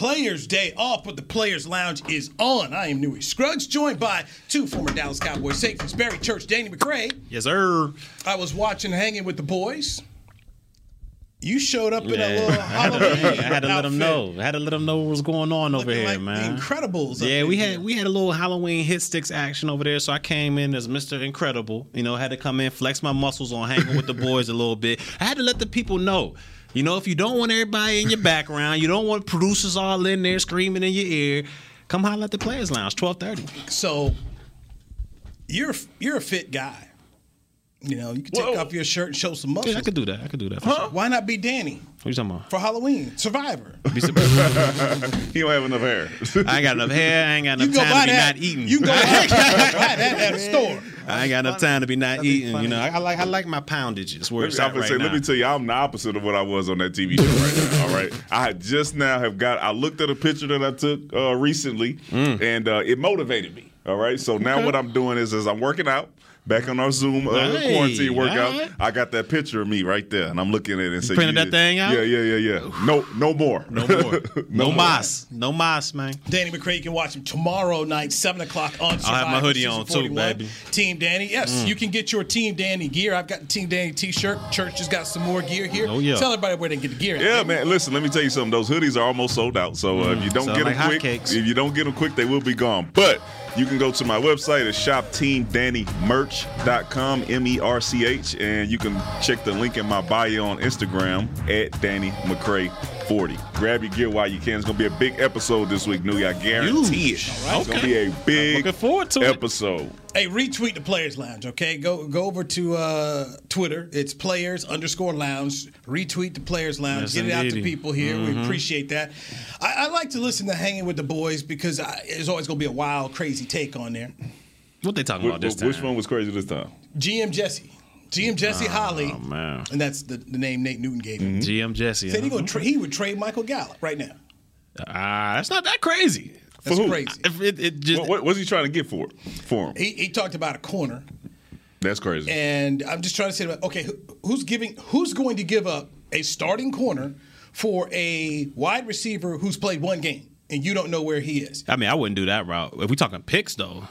Players Day off, but the Players Lounge is on. I am Newy Scruggs, joined by two former Dallas Cowboys safeties, Barry Church, Danny McCray. Yes, sir. I was watching Hanging with the Boys. You showed up in a little Halloween. I had to let them know. I had to let them know what was going on Looking over here, like man. The Incredibles. Yeah, up we in had here. we had a little Halloween hit sticks action over there, so I came in as Mr. Incredible. You know, had to come in, flex my muscles on hanging with the boys a little bit. I had to let the people know. You know, if you don't want everybody in your background, you don't want producers all in there screaming in your ear, come holler at the Players Lounge, twelve thirty. So you're you're a fit guy. You know, you can take Whoa. off your shirt and show some muscles. Yeah, I could do that. I could do that. For sure. Why not be Danny What you talking about? for Halloween? Survivor. Be. He don't have enough hair. I ain't got enough hair. I ain't got You enough can go time buy to be that. not eating. You can go buy that, that at a store. I ain't got enough time to be not That'd eating. You know, I, I like I like my poundages where Let it's me, at right say, now. let me tell you, I'm the opposite of what I was on that TV show right now. All right, I just now have got. I looked at a picture that I took uh, recently, Mm. and uh, it motivated me. All right, so now what I'm doing is, is I'm working out. Back on our Zoom uh, Hey, quarantine workout, all right. I got that picture of me right there, and I'm looking at it and saying, printed yeah, that thing out? Yeah, yeah, yeah, yeah. No, no more. no more. No, more. mas. No mas, man. Danny McCray, you can watch him tomorrow night, 7 o'clock on Survivor. I'll have my hoodie Season on too, baby. Team Danny. Yes, Mm. you can get your Team Danny gear. I've got the Team Danny t shirt. Church has got some more gear here. Oh, yeah. Tell everybody where they can get the gear at. Yeah, man. Listen, let me tell you something. Those hoodies are almost sold out. So uh, if you don't Sound get like them quick, hotcakes. if you don't get them quick, they will be gone. But you can go to my website at shopteamdannymerch.com, M E R C H, and you can check the link in my bio on Instagram at Danny McCray. 40. Grab your gear while you can. It's gonna be a big episode this week, New York. I guarantee it. Huge. It's All gonna be a big Looking forward to it. episode. Hey, retweet the Players Lounge, okay? Go go over to uh, Twitter. It's Players underscore Lounge. Retweet the Players Lounge. Yes, Get it out to people here. Mm-hmm. We appreciate that. I, I like to listen to Hanging with the Boys because I, there's always going to be a wild, crazy take on there. What they talking Wh- about this wh- time? which one was crazy this time? GM Jesse. GM Jesse Holly. Oh man. And that's the, the name Nate Newton gave him. GM Jesse. Said he, gonna tra- he would trade Michael Gallup right now. Ah, that's not that crazy. That's who? crazy. If it, it just What, what was he trying to get for? For him? He, he talked about a corner, That's crazy. and I'm just trying to say, about, okay, who, who's giving? Who's going to give up a starting corner for a wide receiver who's played one game and you don't know where he is? I mean, I wouldn't do that route. If we talking picks though,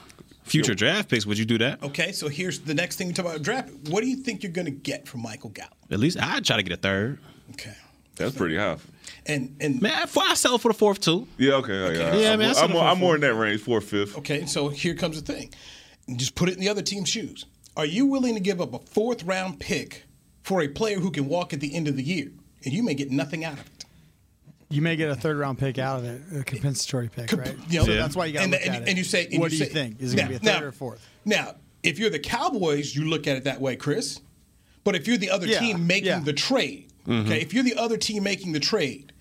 future draft picks, would you do that? Okay, so here's the next thing we talk about draft. What do you think you're going to get from Michael Gallup? At least I'd try to get a third. Okay, That's pretty high. and and Man, if I sell for the fourth too. Yeah, okay. Yeah, Yeah, I'm, man, I I'm, more, I'm more in that range, fourth, fifth. Okay, so here comes the thing. Just put it in the other team's shoes. Are you willing to give up a fourth round pick for a player who can walk at the end of the year? And you may get nothing out of it. You may get a third round pick out of it, a compensatory pick, Comp- right? you know, so Yeah. that's why you got to look and, at it. and you say, and what do you think? Is it going to be a third now- or fourth? Now, if you're the Cowboys, you look at it that way, Chris. But if you're the other Yeah, team making yeah. the trade, mm-hmm. okay, if you're the other team making the trade,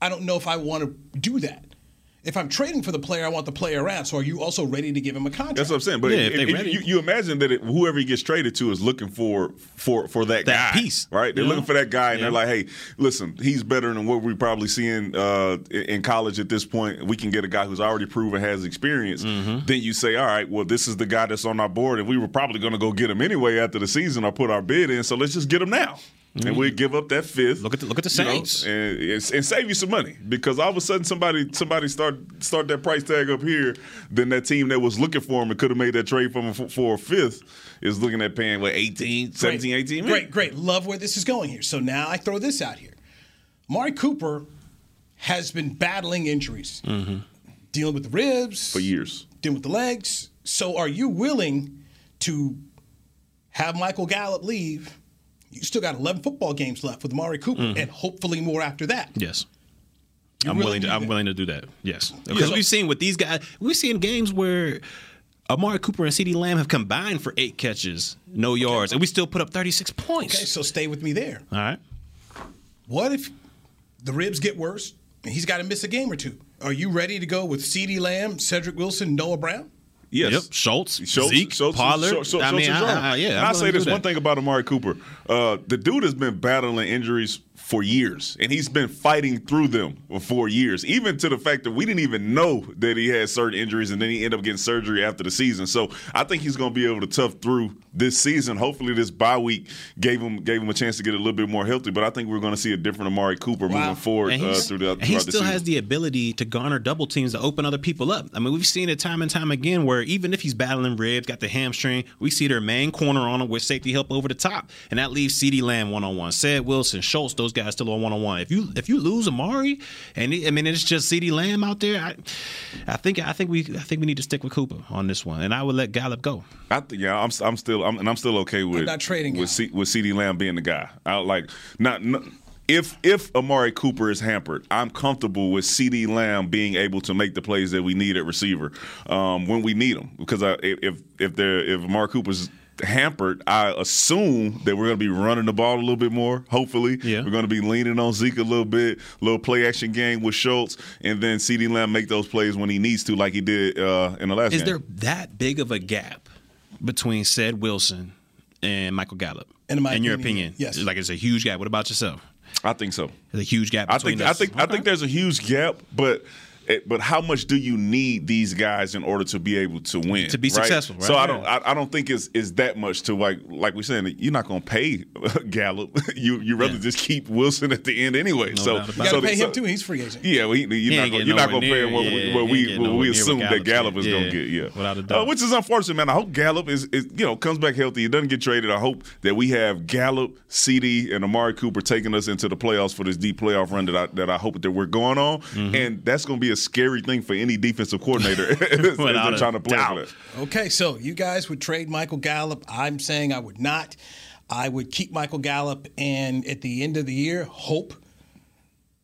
I don't know if I want to do that. If I'm trading for the player, I want the player around. So are you also ready to give him a contract? That's what I'm saying. But Yeah, if- if they if ready. you, you imagine that it, whoever he gets traded to is looking for for for that, That guy, piece. right? They're Yeah. looking for that guy, and Yeah. they're like, "Hey, listen, he's better than what we're probably seeing uh, in in college at this point. We can get a guy who's already proven has experience." Mm-hmm. Then you say, "All right, well, this is the guy that's on our board, and we were probably going to go get him anyway after the season or put our bid in. So let's just get him now." And we give up that fifth. Mm-hmm. Look at the- look at the you know, Saints. and, and, save you some money because all of a sudden somebody somebody start start that price tag up here, then that team that was looking for him and could have made that trade for him for, for a fifth is looking at paying what 18, 17, 18 million. Great, great. Love where this is going here. So now I throw this out here. Mari Cooper has been battling injuries, dealing with the ribs, for years. dealing with the legs. So are you willing to have Michael Gallup leave? You still got 11 football games left with Amari Cooper, mm-hmm. and hopefully more after that. Yes. You're I'm willing to I'm that? willing to do that. Yes, because so- we've seen with these guys, we've seen games where Amari Cooper and CeeDee Lamb have combined for eight catches, no yards, and we still put up 36 points. Okay, so stay with me there. All right. What if the ribs get worse and he's got to miss a game or two? Are you ready to go with CeeDee Lamb, Cedric Wilson, Noah Brown? Yes. Yep. Schultz, Schultz, Zeke, Schultz, Pollard. Schultz, Schultz, I mean, is I. I, yeah. And I say this one thing about Amari Cooper. Uh, the dude has been battling injuries for years, and he's been fighting through them for years, even to the fact that we didn't even know that he had certain injuries, and then he ended up getting surgery after the season. So I think he's going to be able to tough through this season. Hopefully, this bye week gave him gave him a chance to get a little bit more healthy. But I think we're going to see a different Amari Cooper moving forward uh, through the and he throughout the still has the ability to garner double teams to open other people up. I mean, we've seen it time and time again where even if he's battling ribs, got the hamstring, we see their main corner on him with safety help over the top, and that leaves CeeDee Lamb one on one. Ced Wilson, Schultz, those guys still on one on one. If you if you lose Amari, and it- I mean it's just CeeDee Lamb out there, I, I think I think we I think we need to stick with Cooper on this one, and I would let Gallup go. I th- yeah, I'm I'm still I'm, and I'm still okay with not trading with C, with CeeDee Lamb being the guy. I like not. n if if Amari Cooper is hampered, I'm comfortable with CeeDee Lamb being able to make the plays that we need at receiver um, when we need them. Because I, if if there if Amari Cooper's hampered, I assume that we're going to be running the ball a little bit more. Hopefully, Yeah. we're going to be leaning on Zeke a little bit, a little play action game with Schultz, and then CeeDee Lamb make those plays when he needs to, like he did uh, in the last game. Is game. there that big of a gap between Ced Wilson and Michael Gallup? In my your opinion, opinion, yes. Like it's a huge gap. What about yourself? I think so. There's a huge gap I between think I us. think I think there's a huge gap, but it- but how much do you need these guys in order to be able to win To be right? successful, right? So I don't I, I don't think it's is that much to like like we're saying you're not going to pay Gallup. you you rather Yeah. just keep Wilson at the end anyway. so You it. got so to pay so- him too. He's free agent. Yeah, well, he, you're He not gonna, you're not going to pay him what, we- yeah, what we ain't what we assume that Gallup is getting. going to get. Yeah, without a doubt. Uh, which is unfortunate, man. I hope Gallup is, is you know comes back healthy. He doesn't get traded. I hope that we have Gallup, CeeDee, and Amari Cooper taking us into the playoffs for this deep playoff run that I that I hope that we're going on. Mm-hmm. And that's going to be a scary thing for any defensive coordinator as as they're trying to plan for that. Okay, so you guys would trade Michael Gallup. I'm saying I would not. I would keep Michael Gallup and at the end of the year, hope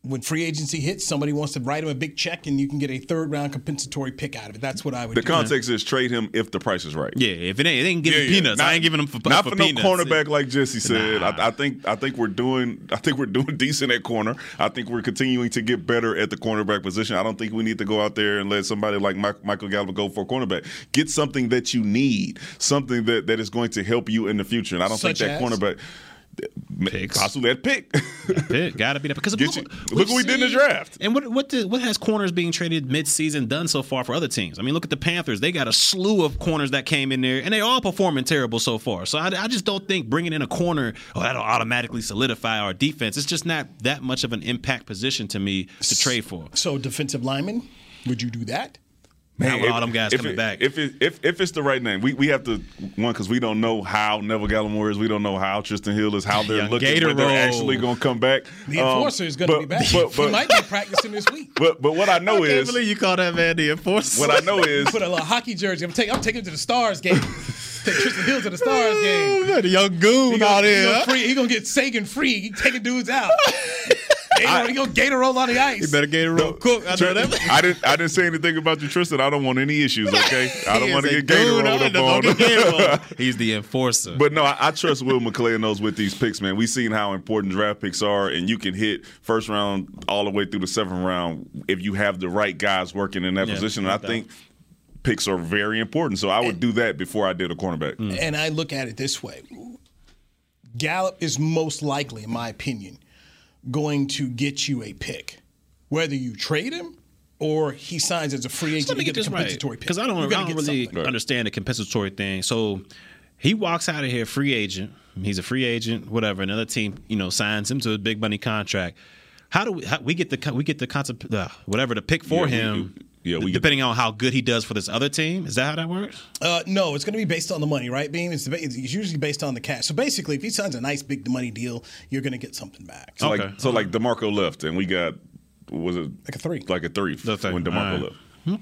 when free agency hits, somebody wants to write him a big check and you can get a third round compensatory pick out of it. That's what I would do. The do. context is trade him if the price is right. Yeah, if it ain't, it ain't giving Yeah, yeah. peanuts. Not- I ain't giving them for not for, for, no peanuts. cornerback like Jesse said. Nah. I, I think I think we're doing I think we're doing decent at corner. I think we're continuing to get better at the cornerback position. I don't think we need to go out there and let somebody like Mike, Michael Gallup go for a cornerback. Get something that you need, something that, that is going to help you in the future. And I don't Such think that as? cornerback. Picks. Possibly that pick. Pick, gotta be that because Get you- look what we did in the draft. And what what did, what has corners being traded mid-season done so far for other teams? I mean, look at the Panthers; they got a slew of corners that came in there, and they all performing terrible so far. So I, I just don't think bringing in a corner oh that'll automatically solidify our defense. It's just not that much of an impact position to me to trade for. So defensive lineman, would you do that? Not with all them guys if coming it- back. If it, if if it's the right name, we, we have to one because we don't know how Neville Gallimore is. We don't know how Trysten Hill is. How they're looking. Gator when they're actually going to come back. The Um, enforcer is going to be back. But, he might be practicing this week. but but what I know is believe you call that man the enforcer. what I know is Put a little hockey jersey. I'm taking. I'm taking him to the Stars game. Take Trysten Hill to the Stars game. the young goon He gonna, he gonna free, he gonna get Seguin free. He taking dudes out. Gator, he gonna gator roll on the ice. You better get it real quick. I know that. I didn't I didn't say anything about you, Trysten. I don't want any issues. Okay, I don't want to get Gator rolled up on. get Gator rolled. He's the enforcer. But no, I, I trust Will McClay and those with these picks, man. We've seen how important draft picks are, and you can hit first round all the way through the seventh round if you have the right guys working in that Yeah, position. And I doubt. think picks are very important. So I would do that before I did a cornerback. and I look at it this way: Gallup is most likely, in my opinion, going to get you a pick, whether you trade him or he signs as a free agent Let me to get get the this compensatory pick. because I don't, I don't really something. understand the compensatory thing. So he walks out of here free agent. He's a free agent, whatever. Another team, you know, signs him to a big money contract. How do we how, we get the we get the concept uh, whatever the pick for Yeah, we him? Do. Yeah, we get- depending on how good he does for this other team. Is that how that works? Uh, no, it's going to be based on the money, right, Beam? It's, it's usually based on the cash. So basically, if he signs a nice big money deal, you're going to get something back. So Okay. like so like DeMarco left, and we got was it Like a three. like a three The thing. when DeMarco All right. left.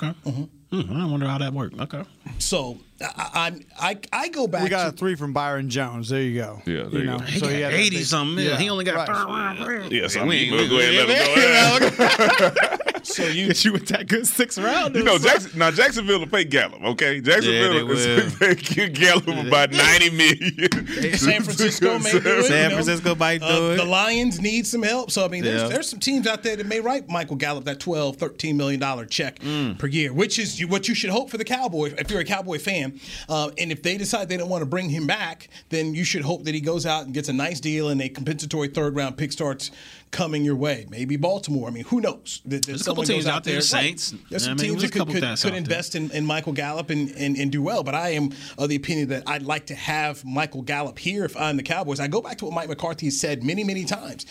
Okay. Mm-hmm. Hmm, I wonder how that worked. Okay. So I, I, I, I go back. We got a three from Byron Jones. There you go. Yeah, there you go. He so got had eighty something. yeah, He only got right. third round. Yeah, so We we ain't- go ahead and let him go. Yeah. So you Get you with that good six round. You know, Jackson, now Jacksonville will pay Gallup, okay? Jacksonville they is pay Gallup about ninety million. San Francisco may do it. San. Francisco might do Uh, it. The Lions need some help. So, I mean, there's, Yeah. there's some teams out there that may write Michael Gallup that 12, 13 million dollar check Mm. per year, which is what you should hope for the Cowboys if you're a Cowboy fan. Uh, and if they decide they don't want to bring him back, then you should hope that he goes out and gets a nice deal and a compensatory third round pick starts coming your way. Maybe Baltimore. I mean, who knows? That- that There's a couple teams out there, Right. Saints. There's some I mean, teams that could, could, could invest in, in Michael Gallup and, and, and do well. But I am of the opinion that I'd like to have Michael Gallup here if I'm the Cowboys. I go back to what Mike McCarthy said many, many times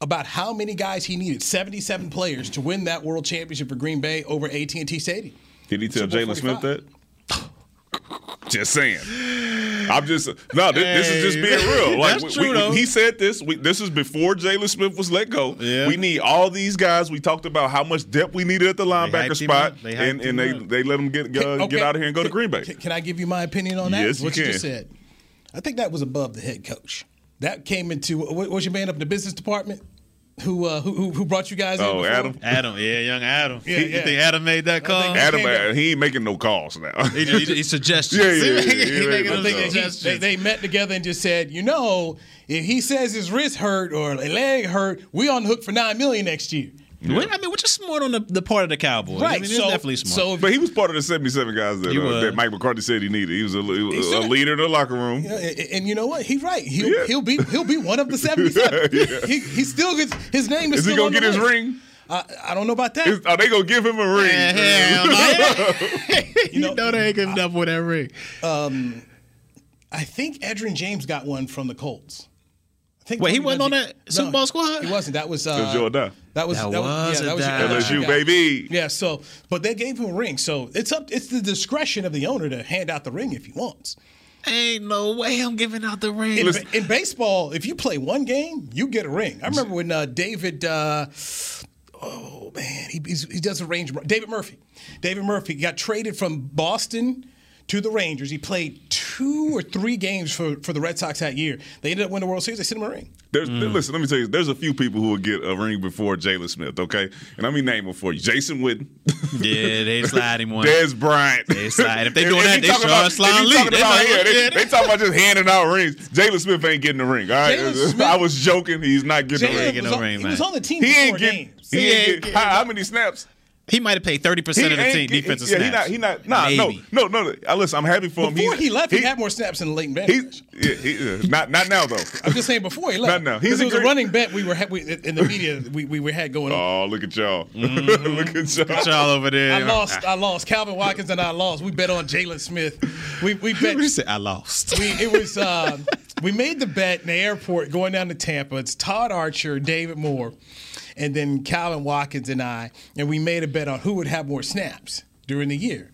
about how many guys he needed, 77 players, to win that world championship for Green Bay over AT&T Stadium. Did he tell Jalen Smith that? Just saying. I'm just no. This, this is just being real. Like that's we- true, we- though. he said this. We, this is before Jalen Smith was let go. Yeah. We need all these guys. We talked about how much depth we needed at the linebacker spot. They and, and they up. they let them get uh, Okay. get out of here and go to Green Bay. Can, can I give you my opinion on that? Yes, you what you can. just said. I think that was above the head coach. That came into what was your man up in the business department? Who uh, who who- who brought you guys in? Oh. Adam. Adam, yeah, young Adam. Yeah, you yeah. think Adam made that call? Adam, came uh, he ain't making no calls now. He, he, he suggestions. Yeah, yeah, yeah, He yeah, making yeah, those yeah. I think that he- suggestions. they, they met together and just said, you know, if he says his wrist hurt or a leg hurt, we on the hook for nine million next year. What- I mean, which is smart on the, the part of the Cowboys. I mean, it's definitely smart. So, but he was part of the 77 guys that, uh, that Mike McCarthy said he needed. He was a, he was a leader in the locker room. Yeah, and, and you know what? He's right. He'll Yeah. he'll be he'll be one of the seventy seven. he, he still gets his name is. Is he gonna on get his list. ring? I, I don't know about that. Is- are they gonna give him a ring? Hell no. you know- know, they ain't giving up with that ring. I think Edgerrin James got one from the Colts. I think Wait, he Tony wasn't on that Super Bowl squad? He wasn't. That was uh, was Jordan. That was That that, was yeah, that was a your LSU LSU, guy. baby. Yeah. So, but they gave him a ring. So it's up. It's the discretion of the owner to hand out the ring if he wants. Ain't no way I'm giving out the ring. In, in baseball, if you play one game, you get a ring. I remember when uh, David, uh, oh man, he, he's, he does a range. David Murphy. David Murphy got traded from Boston to the Rangers. He played two or three games for, for the Red Sox that year. They ended up winning the World Series. They sent him a ring. There's, Mm. Listen, let me tell you, there's a few people who will get a ring before Jalen Smith, okay? And let me name them for you. Jason Witten. yeah, they slide him one. Dez Bryant. They slide. If they And- doing and that, they talking sure about- slide and he talking They about like- They, yeah, they talking about just handing out rings. Jalen Smith ain't getting the ring, all right? Smith- I was joking. He's not getting the ring. get no on, ring, he was on the team He for ain't four getting. games. He He ain't ain't getting. getting- How, how many snaps? He might have paid 30% of the team get- defensive yeah, snaps. he not. He not. Nah, Maybe. no, no, no. Uh, Listen, I'm happy for him. Before He's- he left, he, had more snaps than Leighton Vander He, yeah, he, uh, not not now though. I'm just saying before he left. Not now. Because He's it a was a running bet we were ha- we, in the media we, we were had going on. Oh, look at y'all. Mm-hmm. look at y'all. Got y'all over there. I lost. I lost. Calvin Watkins and I lost. We bet on Jalen Smith. We we bet. He said, I lost. we, it was uh, we made the bet in the airport going down to Tampa. It's Todd Archer, David Moore, and then Calvin Watkins and I, and we made a bet on who would have more snaps during the year.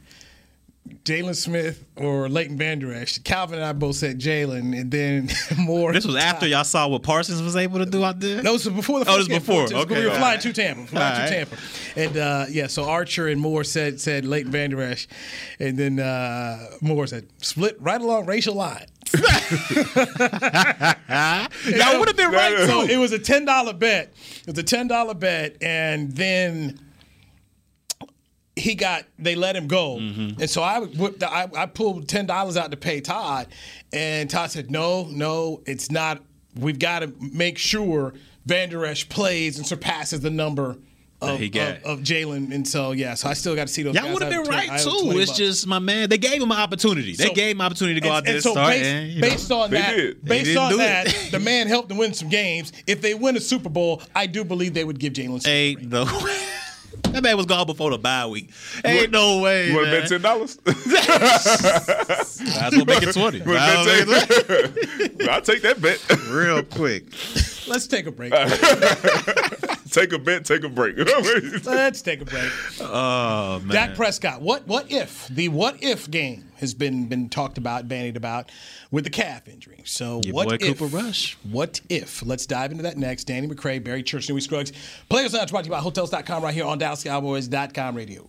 Jalen Smith or Leighton Vander Esch. Calvin and I both said Jalen, and then Moore. This was after y'all saw what Parsons was able to do out there? No, this was before the Oh, this was before. Okay. We were flying right. to Tampa. Flying All to right. Tampa. And uh, yeah, so Archer and Moore said said Leighton Vander Esch. And then uh, Moore said, split right along racial line. Y'all would have been right, too. So it was a ten dollar bet. It was a ten dollar bet, and then he got they let him go, Mm-hmm. and so I whipped. the- I, I pulled ten dollars out to pay Todd, and Todd said, "No, no, it's not. We've got to make sure Vander Esch plays and surpasses the number." Of, he got. of, of Jalen, and so yeah, so I still got to see those. Y'all would have been right I owe too. It's bucks. just my man. They gave him an opportunity. They So- gave him an opportunity to go and, out there and and so start. based, and, you know. based on They that, did. Based on that, the man helped them win some games. If they win a Super Bowl, I do believe they would give Jalen. Smith a Ain't no That man was gone before the bye week. Ain't no way. You want to bet ten dollars? That's what make it twenty. I'll take that bet. Real quick. Let's take a break. Take a bet. Take a break. Let's take a break. Oh man. Dak Prescott. What what if the what if game has been been talked about, bandied about with the calf injury. So Your what boy if? Cooper Rush. What if? Let's dive into that next. Danny McCray, Barry Church, Newy Scruggs. Players Lounge brought to you by Hotels.com right here on DallasCowboys.com radio.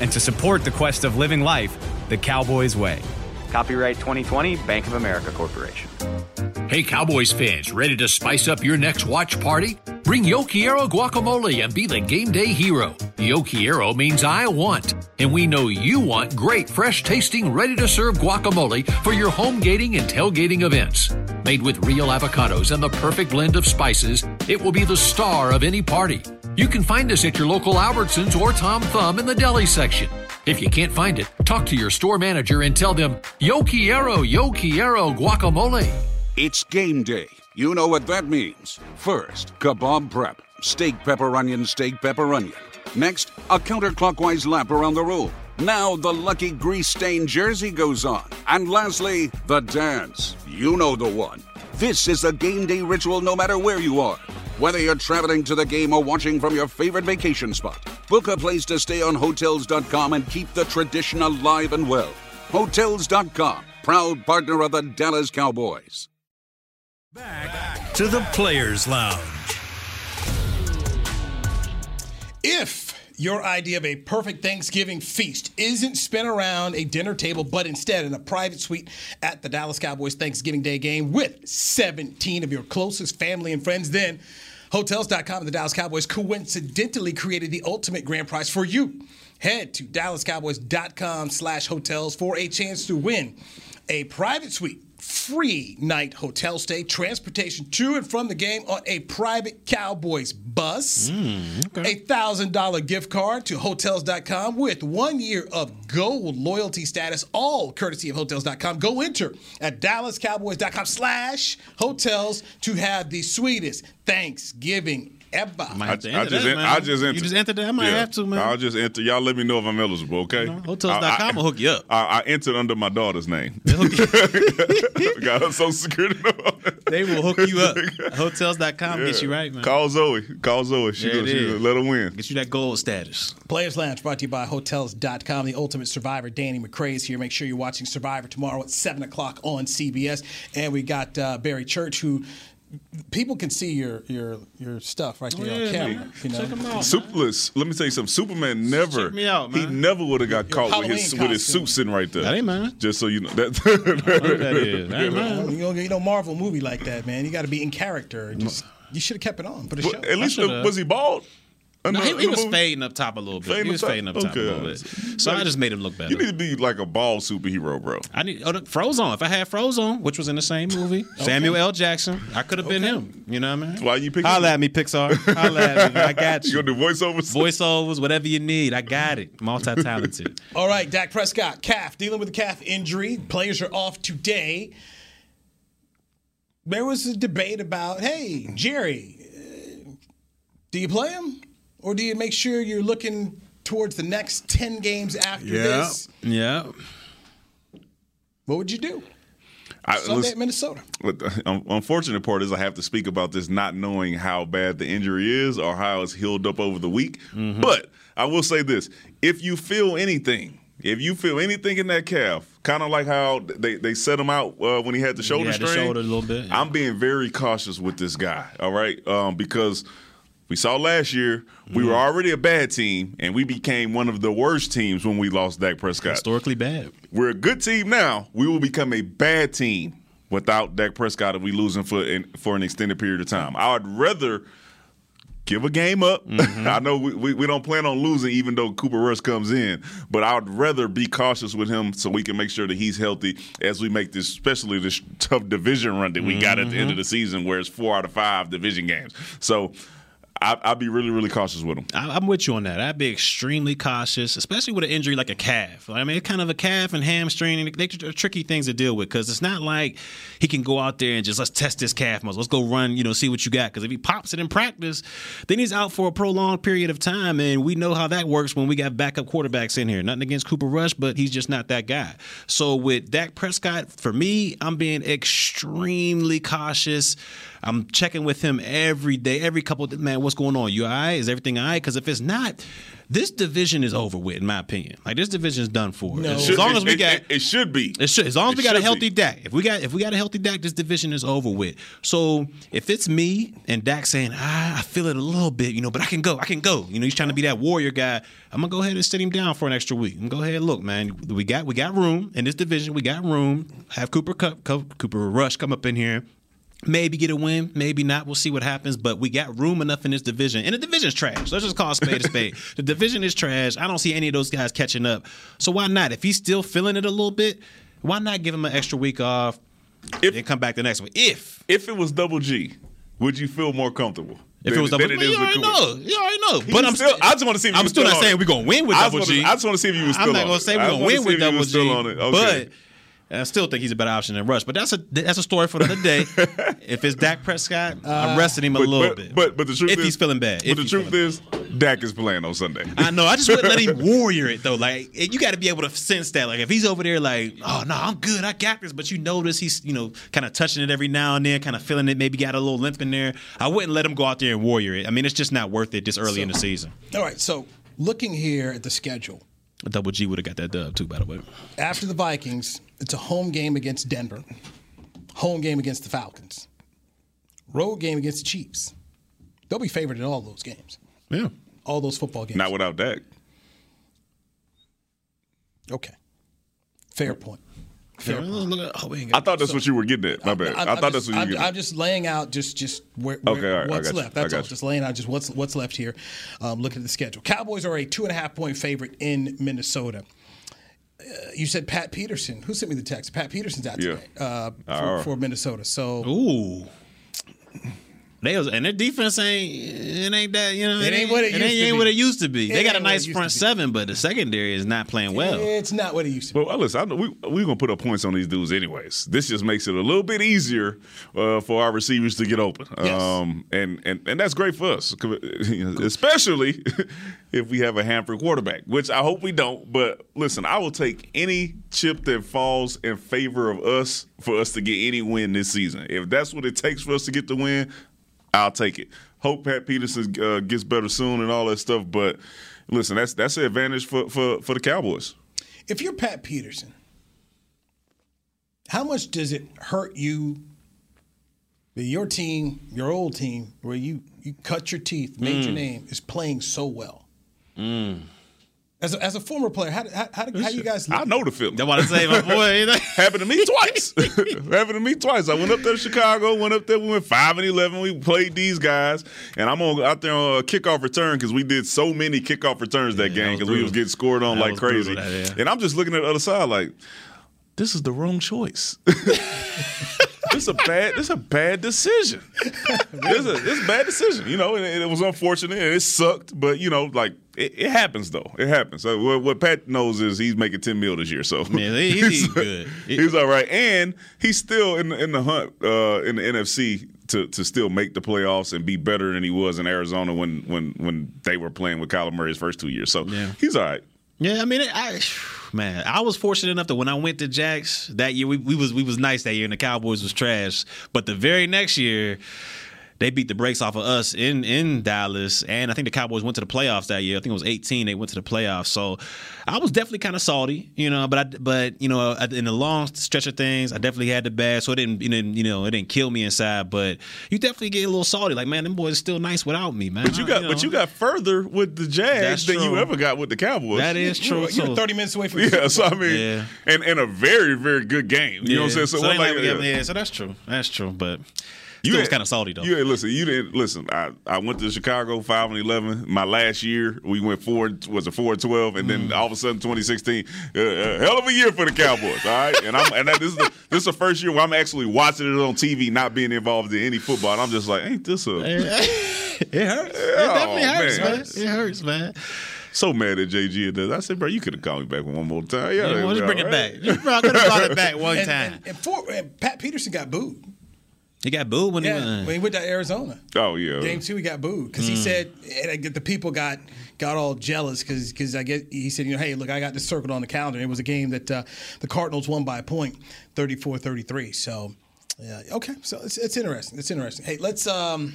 and to support the quest of living life the Cowboys way. Copyright 2020 Bank of America Corporation. Hey, Cowboys fans, ready to spice up your next watch party? Bring Yo Quiero guacamole and be the game day hero. Yo Quiero means I want, and we know you want great, fresh tasting, ready to serve guacamole for your home gating and tailgating events. Made with real avocados and the perfect blend of spices, it will be the star of any party. You can find us at your local Albertsons or Tom Thumb in the deli section. If you can't find it, talk to your store manager and tell them, Yo quiero, yo quiero guacamole. It's game day. You know what that means. First, kebab prep. Steak, pepper, onion, steak, pepper, onion. Next, a counterclockwise lap around the room. Now the lucky grease stained jersey goes on. And lastly, the dance. You know the one. This is a game day ritual no matter where you are. Whether you're traveling to the game or watching from your favorite vacation spot, book a place to stay on Hotels.com and keep the tradition alive and well. Hotels.com, proud partner of the Dallas Cowboys. Back to the Players Lounge. If your idea of a perfect Thanksgiving feast isn't spent around a dinner table, but instead in a private suite at the Dallas Cowboys Thanksgiving Day game with 17 of your closest family and friends, then Hotels.com and the Dallas Cowboys coincidentally created the ultimate grand prize for you. Head to DallasCowboys.com slash hotels for a chance to win a private suite free night hotel stay, transportation to and from the game on a private Cowboys bus, mm, a thousand dollar gift card to Hotels.com with one year of gold loyalty status, all courtesy of Hotels.com. Go enter at DallasCowboys.com slash hotels to have the sweetest Thanksgiving ever. I, I just, en- I just entered. You just entered that? I might Yeah. have to, man. I'll just enter. Y'all let me know if I'm eligible, okay? Hotels.com I- I- will hook you up. I, I entered under my daughter's name. Got her social security number. They will hook you up. Hotels.com gets you right, man. Call Zoe. Call Zoe. She There gonna, she is. gonna let her win. Get you that gold status. Players Lounge brought to you by Hotels.com. The Ultimate Survivor, Danny McCray is here. Make sure you're watching Survivor tomorrow at 7 o'clock on CBS. And we got uh, Barry Church, who people can see your your your stuff right there Oh, yeah, on camera. man. You know? Check 'em out. Superless. Let me tell you something. Superman never. Check me out, He never would have got caught with his Halloween with his costume. suit sitting right there. That ain't mine. Just so you know that. that is. That ain't mine. You don't get no Marvel movie like that, man. You got to be in character. Just you should have kept it on for the Well, show. At least uh, was he bald? No, he, he was movie? fading up top a little bit. Fading he was fading up top Okay. a little bit. So I just made him look better. You need to be like a bald superhero, bro. I need oh, the Frozone. If I had Frozone, which was in the same movie, Samuel L. Jackson, I could have been him. You know what I mean? Why you picking? Holla at me, Pixar. Holla at me. I got You you. gonna do voiceovers? Voiceovers, whatever you need, I got it. Multi-talented. All right, Dak Prescott, calf, dealing with a calf injury. Players are off today. There was a debate about, hey, Jerry, uh, do you play him? Or do you make sure you're looking towards the next 10 games after Yeah. this? yeah. What would you do? I, Sunday listen- at Minnesota. But the unfortunate part is I have to speak about this not knowing how bad the injury is or how it's healed up over the week. Mm-hmm. But I will say this: if you feel anything, if you feel anything in that calf, kind of like how they, they set him out uh, when he had the shoulder had the strain, shoulder a little bit, yeah. I'm being very cautious with this guy. All right, um, because. We saw last year we were Mm-hmm. already a bad team, and we became one of the worst teams when we lost Dak Prescott. Historically bad. We're a good team now. We will become a bad team without Dak Prescott if we lose him for in, for an extended period of time. I would rather give a game up. Mm-hmm. I know we, we, we don't plan on losing, even though Cooper Rush comes in, but I'd rather be cautious with him so we can make sure that he's healthy as we make this, especially this tough division run that we got at the Mm-hmm. end of the season, where it's four out of five division games. So I, I'd be really, really cautious with him. I- I'm with you on that. I'd be extremely cautious, especially with an injury like a calf. I mean, it's kind of a calf and hamstring. They're tricky things to deal with because it's not like he can go out there and just let's test this calf muscle. Let's go run, you know, see what you got. Because if he pops it in practice, then he's out for a prolonged period of time, and we know how that works when we got backup quarterbacks in here. Nothing against Cooper Rush, but he's just not that guy. So with Dak Prescott, for me, I'm being extremely cautious. I'm checking with him every day, every couple. Of, man, what's going on? You all right? Is everything all right? Because if it's not, this division is over with, in my opinion. Like this division is done for. No. As, Should- long as we it, got. it, it should be. It should, as long as It we got a healthy be. Dak. If we got if we got a healthy Dak, this division is over with. So if it's me and Dak saying, ah, I feel it a little bit, you know, but I can go, I can go. You know, he's trying to be that warrior guy. I'm gonna go ahead and sit him down for an extra week. I'm gonna go ahead, and look, man, we got we got room in this division. We got room. Have Cooper Cup, Cooper Rush come up in here. Maybe get a win, maybe not. We'll see what happens. But we got room enough in this division, and the division's trash. Let's just call a spade a spade. the division is trash. I don't see any of those guys catching up. So why not? If he's still feeling it a little bit, why not give him an extra week off If- and come back the next week? If If it was double G, would you feel more comfortable? if it was double, than G, you already know. You already know. But I'm still, I just want to see. If I'm you still not saying we're gonna win with double G. I just want to see if you was still I'm not gonna it. say we're gonna win with double G. still on it. Okay. But I still think he's a better option than Rush. But that's a that's a story for another day. if it's Dak Prescott, I'm uh, resting him a But, little but, bit. but but the truth if is he's feeling bad. But the truth feeling is, Dak is playing on Sunday. I know. I just wouldn't let him warrior it though. Like you got to be able to sense that. Like if he's over there, like, oh no, I'm good, I got this. But you notice he's you know kind of touching it every now and then, kind of feeling it. Maybe got a little limp in there. I wouldn't let him go out there and warrior it. I mean, it's just not worth it this early in the season. All right, so looking here at the schedule, Double G would have got that dub too, by the way. after the Vikings, it's a home game against Denver, home game against the Falcons, road game against the Chiefs. They'll be favored in all those games, Yeah. all those football games. Not without Dak. okay, fair point. Fair point. Oh, we I thought that's what you were getting at. My bad. I'm, I I'm thought just, that's what you were I'm, getting I'm at. just laying out just just where, where Okay, all right, I what's got you. left. I That's got all. you. Just laying out just what's what's left here. Um, looking at the schedule, Cowboys are a two and a half point favorite in Minnesota. Uh, you said Pat Peterson. Who sent me the text? Pat Peterson's out Yeah. today uh, for, for Minnesota. So Ooh. They was, and their defense ain't it ain't that you know It ain't what it used ain't, to ain't be. what it used to be. It they got a ain't what it nice front seven, but the secondary is not playing well. it's not what it used to be. Well, listen, I know we we gonna put up points on these dudes anyways. This just makes it a little bit easier uh, for our receivers to get open, Yes. um, and and and that's great for us, especially if we have a hampered quarterback, which I hope we don't. But listen, I will take any chip that falls in favor of us for us to get any win this season. If that's what it takes for us to get the win, I'll take it. Hope Pat Peterson uh, gets better soon and all that stuff. But listen, that's that's the advantage for for, for the Cowboys. If you're Pat Peterson, how much does it hurt you that your team, your old team, where you you cut your teeth, made Mm. your name, is playing so well? Mm. As a, as a former player, how how, how, how you guys? I know the feeling. That's what I say, my boy. Happened to me twice. Happened to me twice. I went up there to Chicago. Went up there. We went five and eleven. We played these guys, and I'm on out there on a kickoff return because we did so many kickoff returns that game because we was getting scored on That like crazy. that, yeah. And I'm just looking at the other side like, this is the wrong choice. this a bad. This a bad decision. this a this a bad decision. You know, and it, it was unfortunate and it sucked, but you know, like it, it happens though. It happens. So what, what Pat knows is he's making ten mil this year. So Man, he- he's good. he's all right, and he's still in the, in the hunt uh, in the NFC to to still make the playoffs and be better than he was in Arizona when when when they were playing with Kyler Murray's first two years. So Yeah. he's all right. Yeah, I mean, I man, I was fortunate enough that when I went to Jacks that year, we, we was we was nice that year, and the Cowboys was trash. But the very next year, they beat the brakes off of us in in Dallas, and I think the Cowboys went to the playoffs that year. I think it was 18. They went to the playoffs, so I was definitely kind of salty, you know. But I, but you know, in the long stretch of things, I definitely had the bad, so it didn't, you know, you know, it didn't kill me inside. But you definitely get a little salty, like man, them boys are still nice without me, man. But you got know. but you got further with the Jags That's than you ever got with the Cowboys. That is true. You're So- 30 minutes away from Yeah, so I mean, Yeah. and and a very very good game. You know what I'm saying? So, what they like, like- yeah, yeah, so that's true. That's true. But You still was kind of salty though. You at listen, you didn't listen. I, I went to Chicago five and eleven. My last year, we went four was a four and twelve, and then all of a sudden, 2016, uh, uh, hell of a year for the Cowboys. All right, and I'm and that, this is the this is the first year where I'm actually watching it on TV, not being involved in any football. And I'm just like, ain't this a? it hurts. it Oh, definitely hurts, man. man. It hurts, man. So mad at JG at this. I said, bro, you could have called me back one more time. Yeah, Yeah, well, just all bring it right. back. You probably could have brought it back one and, time. And, and, for, and Pat Peterson got booed. He got booed when Yeah, he went. when he went to Arizona. Oh yeah. Game two, he got booed because he Mm. said and the people got got all jealous because because I get he said you know hey look I got this circled on the calendar. It was a game that uh, the Cardinals won by a point, 34-33. So yeah, okay, so it's, it's interesting. It's interesting. Hey, let's um,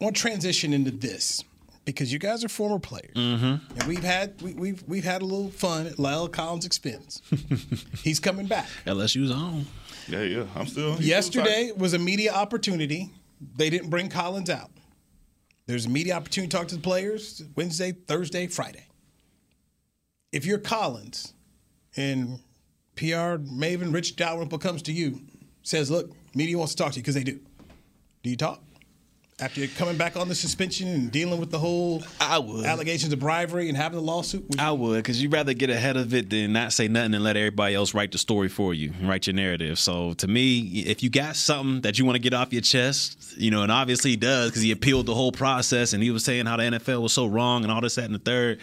I want to transition into this because you guys are former players Mm-hmm. and we've had we, we've we've had a little fun at La'el Collins' expense. He's coming back. LSU's on. Yeah, yeah. I'm still. Yesterday was a media opportunity. They didn't bring Collins out. There's a media opportunity to talk to the players Wednesday, Thursday, Friday. If you're Collins and PR Maven Rich Dalrymple comes to you, says, Look, media wants to talk to you because they do. Do you talk? After you're coming back on the suspension and dealing with the whole I would. allegations of bribery and having the lawsuit? Would I would, because you'd rather get ahead of it than not say nothing and let everybody else write the story for you, write your narrative. So to me, if you got something that you want to get off your chest, you know, and obviously he does because he appealed the whole process and he was saying how the NFL was so wrong and all this, that, and the third.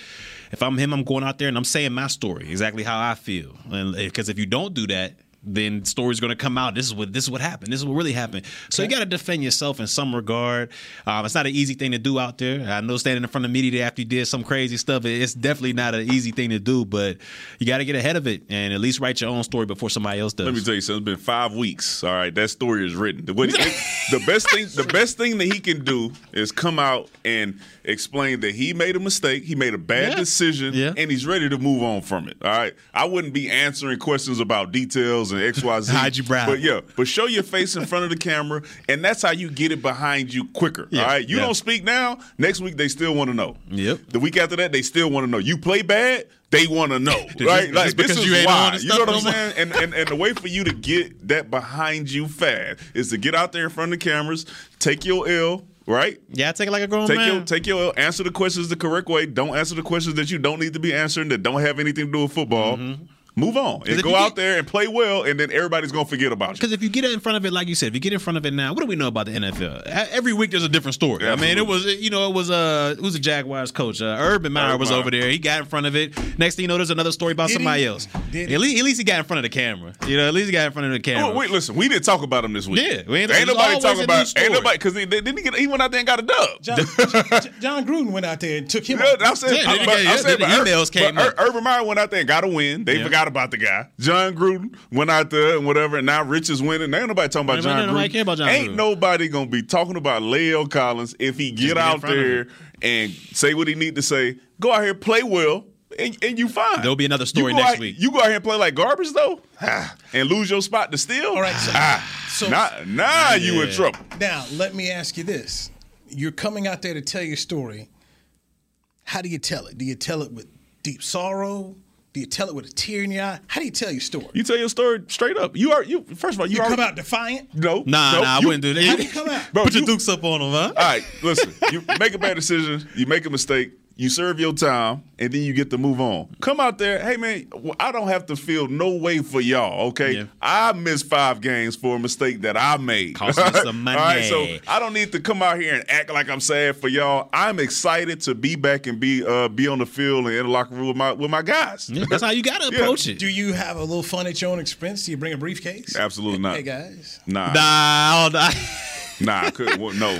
If I'm him, I'm going out there and I'm saying my story, exactly how I feel. And eh, because if you don't do that, then stories going to come out. This is what this is what happened. This is what really happened. So you got to defend yourself in some regard. Um, it's not an easy thing to do out there. I know standing in front of media after you did some crazy stuff, it's definitely not an easy thing to do. But you got to get ahead of it and at least write your own story before somebody else does. Let me tell you something. It's been five weeks. All right, that story is written. The, what- the best thing, the best thing that he can do is come out and explain that he made a mistake, he made a bad Yeah. decision, Yeah. and he's ready to move on from it. All right, I wouldn't be answering questions about details and X, Y, Z. Hide your brow. But yeah, but show your face in front of the camera, and that's how you get it behind you quicker. Yeah. All right, you don't speak now. Next week they still want to know. Yep. The week after that they still want to know. You play bad. They want to know, right? just because this is you why. You know what I'm saying? and, and and the way for you to get that behind you fast is to get out there in front of the cameras, take your L, right? yeah, take it like a grown Take man. your take your answer the questions the correct way. Don't answer the questions that you don't need to be answering that don't have anything to do with football. Mm-hmm. Move on and go you out there and play well, and then everybody's gonna forget about you. Because if you get in front of it, like you said, if you get in front of it now, what do we know about the NFL? Every week there's a different story. I mean, it was you know it was uh it was a Jaguars coach, uh, Urban Meyer Urban was Meyer. over there. He got in front of it. Next thing you know, there's another story about Did somebody he? else. Did? At least, at least he got in front of the camera. You know, at least he got in front of the camera. Oh, wait, listen, we didn't talk about him this week. Yeah, we ain't- ain't nobody talking about story. ain't nobody because he didn't he get he went out there and got a dub. John, Jon Gruden went out there and took him Yeah. I'm saying, Yeah, then but, he I'm got- saying, the but emails came but Urban Meyer went out there and got a win. They Yeah. Forgot about the guy. Jon Gruden went out there and whatever, and now Rich is winning. Ain't nobody talking about John nobody- nobody Gruden. care about John Ain't Gruden. nobody gonna be talking about La'el Collins if he get get out there and say what he need to say. Go out here, play well. And, and you fine. There'll be another story next out- week. You go out here and play like garbage though, and lose your spot to Steele. All right, so- ah, so- now, now you in trouble. Now, let me ask you this. You're coming out there to tell your story. How do you tell it? Do you tell it with deep sorrow? Do you tell it with a tear in your eye? How do you tell your story? You tell your story straight up. You are you. First of all, you, You already, come out defiant? No, Nah, no, nah, I you- wouldn't do that. How do you come out? Bro, Put your dukes up on him, huh? All right, listen. You make a bad decision. You make a mistake. You serve your time, and then you get to move on. Come out there, hey man. I don't have to feel no way for y'all. Okay, Yeah. I missed five games for a mistake that I made. Cost me some All right, so. I don't need to come out here and act like I'm sad for y'all. I'm excited to be back and be uh, be on the field and in the locker room with my with my guys. Yeah, that's how you got to Yeah. approach it. Do you have a little fun at your own expense? Do you bring a briefcase? Absolutely not. Hey guys. Nah, Nah, I don't, nah, I couldn't. well, no.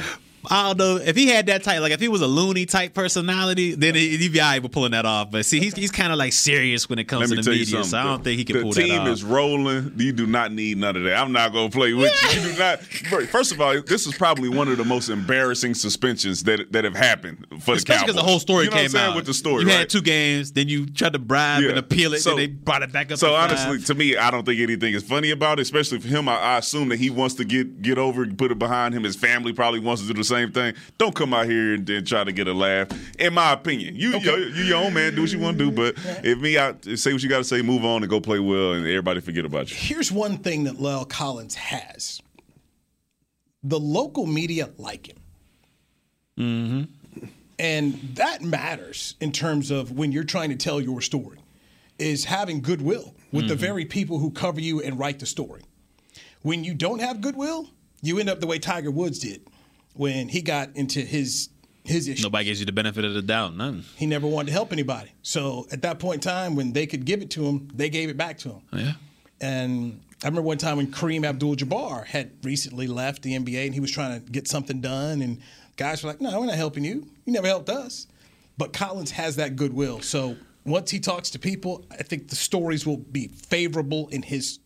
I don't know if he had that type, like if he was a loony type personality, then he- he'd be all right with pulling that off. But see, he's, he's kind of like serious when it comes Let to the media, so I don't think he can the pull that off. The team is rolling. You do not need none of that. I'm not going to play with you. You do not. First of all, this is probably one of the most embarrassing suspensions that that have happened for Especially the Cowboys. because the whole story you know came out with the story. You right? had two games, then you tried to bribe Yeah. and appeal it, So- then they brought it back up. So honestly, to me, I don't think anything is funny about it. Especially for him, I, I assume that he wants to get get over, put it behind him. His family probably wants to do the same thing. Don't come out here and then try to get a laugh. In my opinion, you you you your own man, do what you want to do. But if me, I say what you got to say, move on and go play well, and everybody forget about you. Here's one thing that La'el Collins has. the local media like him. Mm-hmm. And that matters in terms of when you're trying to tell your story, is having goodwill with the Mhm. very people who cover you and write the story. When you don't have goodwill, you end up the way Tiger Woods did when he got into his his issue. Nobody gives you the benefit of the doubt. None. He never wanted to help anybody. So at that point in time, when they could give it to him, they gave it back to him. Oh, yeah. And I remember one time when Kareem Abdul-Jabbar had recently left the NBA and he was trying to get something done, and guys were like, "No, we're not helping you. You never helped us." But Collins has that goodwill. So once he talks to people, I think the stories will be favorable in his,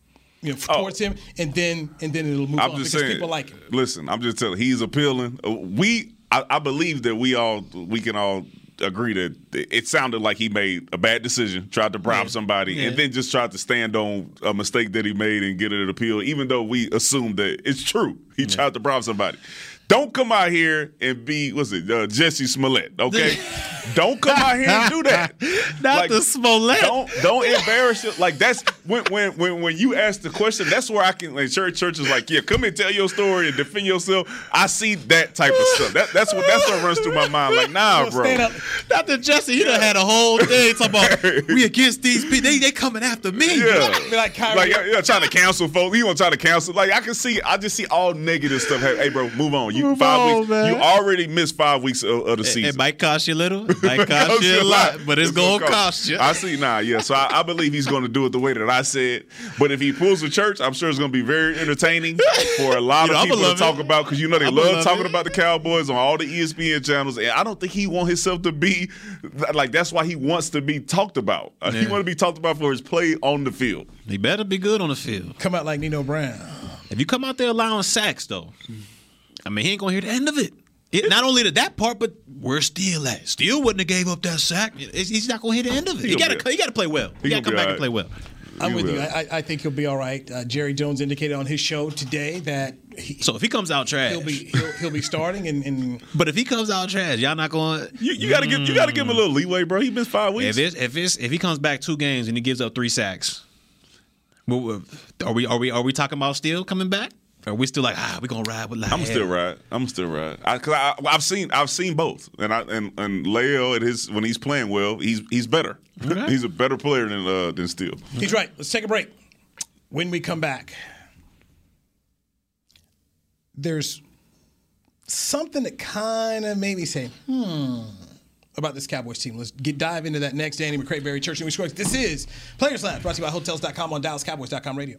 you know, towards him, and then and then it'll move I'm on just because saying. people like it. Listen, I'm just telling. He's appealing. Uh, We, I, I believe that we all, we can all agree that it sounded like he made a bad decision, tried to bribe somebody, Yeah. and then just tried to stand on a mistake that he made and get it appeal, even though we assume that it's true. He tried to bribe somebody. Don't come out here and be what's it, uh, Jussie Smollett? Okay, don't come out here and do that. Not the Smollett. Don't don't embarrass it. Like that's when when when when you ask the question, that's where I can. Like church church is like, yeah, come and tell your story and defend yourself. I see that type of stuff. That that's what that's what runs through my mind. Like, nah, bro. Stand up. Dr. Jesse, he done had a whole day talking about we against these people. They they coming after me. Yeah, like Kyrie. like yeah, trying to cancel folks. You want to try to cancel? Like I can see, I just see all negative stuff. Hey, hey, bro, move on. You Move five on, weeks. man. You already missed five weeks of, of the It, season. it might cost you a little, might cost you a lot, but it's, gonna, cost you. I see now, yeah. So I, I believe he's going to do it the way that I said. But if he pulls the church, I'm sure it's going to be very entertaining for a lot You of I'ma people to talk it. about because you know they I'ma love love talking it. about the Cowboys on all the ESPN channels. And I don't think he want himself to be like that's why he wants to be talked about. Uh, He Yeah. want to be talked about for his play on the field. He better be good on the field. Come out like Nino Brown. If you come out there allowing sacks, though, I mean, he ain't gonna hear the end of it. It- not only that, that part, but where's Steele at? Steele wouldn't have gave up that sack. He's not gonna hit the end of it. He He'll gotta, be- he gotta play well. He, He gotta come back all and play well. I'm He with you. I, I think he'll be all right. Uh, Jerry Jones indicated on his show today that he, So if he comes out trash, he'll be he'll, he'll be starting and, and but if he comes out trash, y'all not going. You, you gotta give you gotta give him a little leeway, bro. He missed five weeks. If it's if it's if he comes back two games and he gives up three sacks, are we are we are we talking about Steele coming back? Are we still like ah we gonna ride with? I'm still ride. I'm still ride. I, cause I, I've seen I've seen both, and I and and Leo at his when he's playing well, he's he's better. Okay. he's a better player than uh, than Steele. he's right. Let's take a break. When we come back, there's something that kind of made me say, hmm, about this Cowboys team. Let's get dive into that next. Danny McCray, Barry Church, and we. This is Players Lounge, brought to you by Hotels.com on DallasCowboys.com radio.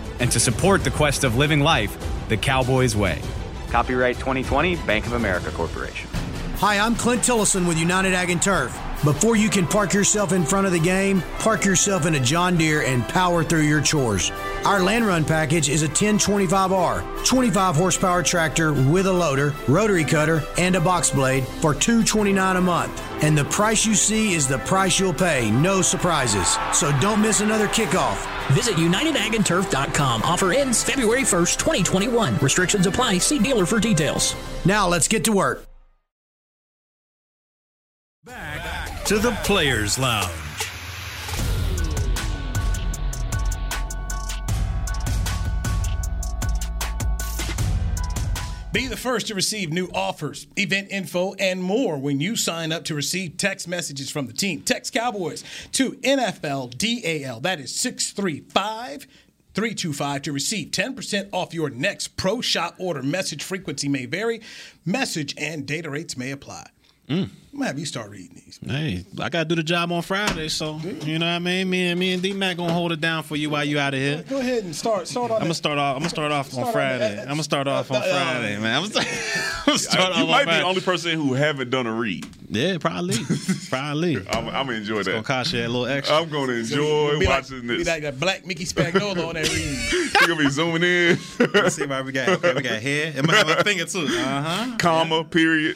and to support the quest of living life the Cowboys way. Copyright 2020 Bank of America Corporation. Hi, I'm Clint Tillison with United Ag and Turf. Before you can park yourself in front of the game, park yourself in a John Deere and power through your chores. Our land run package is a 1025R, 25 horsepower tractor with a loader, rotary cutter, and a box blade for $229 a month. And the price you see is the price you'll pay, no surprises. So don't miss another kickoff. Visit UnitedAgAndTurf.com. Offer ends February 1st, 2021. Restrictions apply. See dealer for details. Now let's get to work. Back to the Players Lounge, Be the first to receive new offers, event info, and more when you sign up to receive text messages from the team. Text Cowboys to NFL DAL. That is 635 325 to receive 10% off your next pro shop order. Message frequency may vary, message and data rates may apply. Mm. I'm gonna have you start reading these. Hey, I gotta do the job on Friday, so you know what I mean. Me and me and D Mac gonna hold it down for you while you out of here. Go ahead and start. Start on. I'm gonna start off. I'm gonna start off Start on on Friday. that- I'm gonna start off on uh, uh, Friday, man. I'm gonna I'm gonna start you might on be the only person who haven't done a read. Yeah, probably, probably. I'm, I'm gonna enjoy that. Gonna cost you a little extra. I'm gonna enjoy Be like, watching be this. like that black Mickey Spagnola on that read. You're gonna be zooming in. Let's see why we got. Okay, we got hair. It might have a finger too. Uh huh. Comma. Period.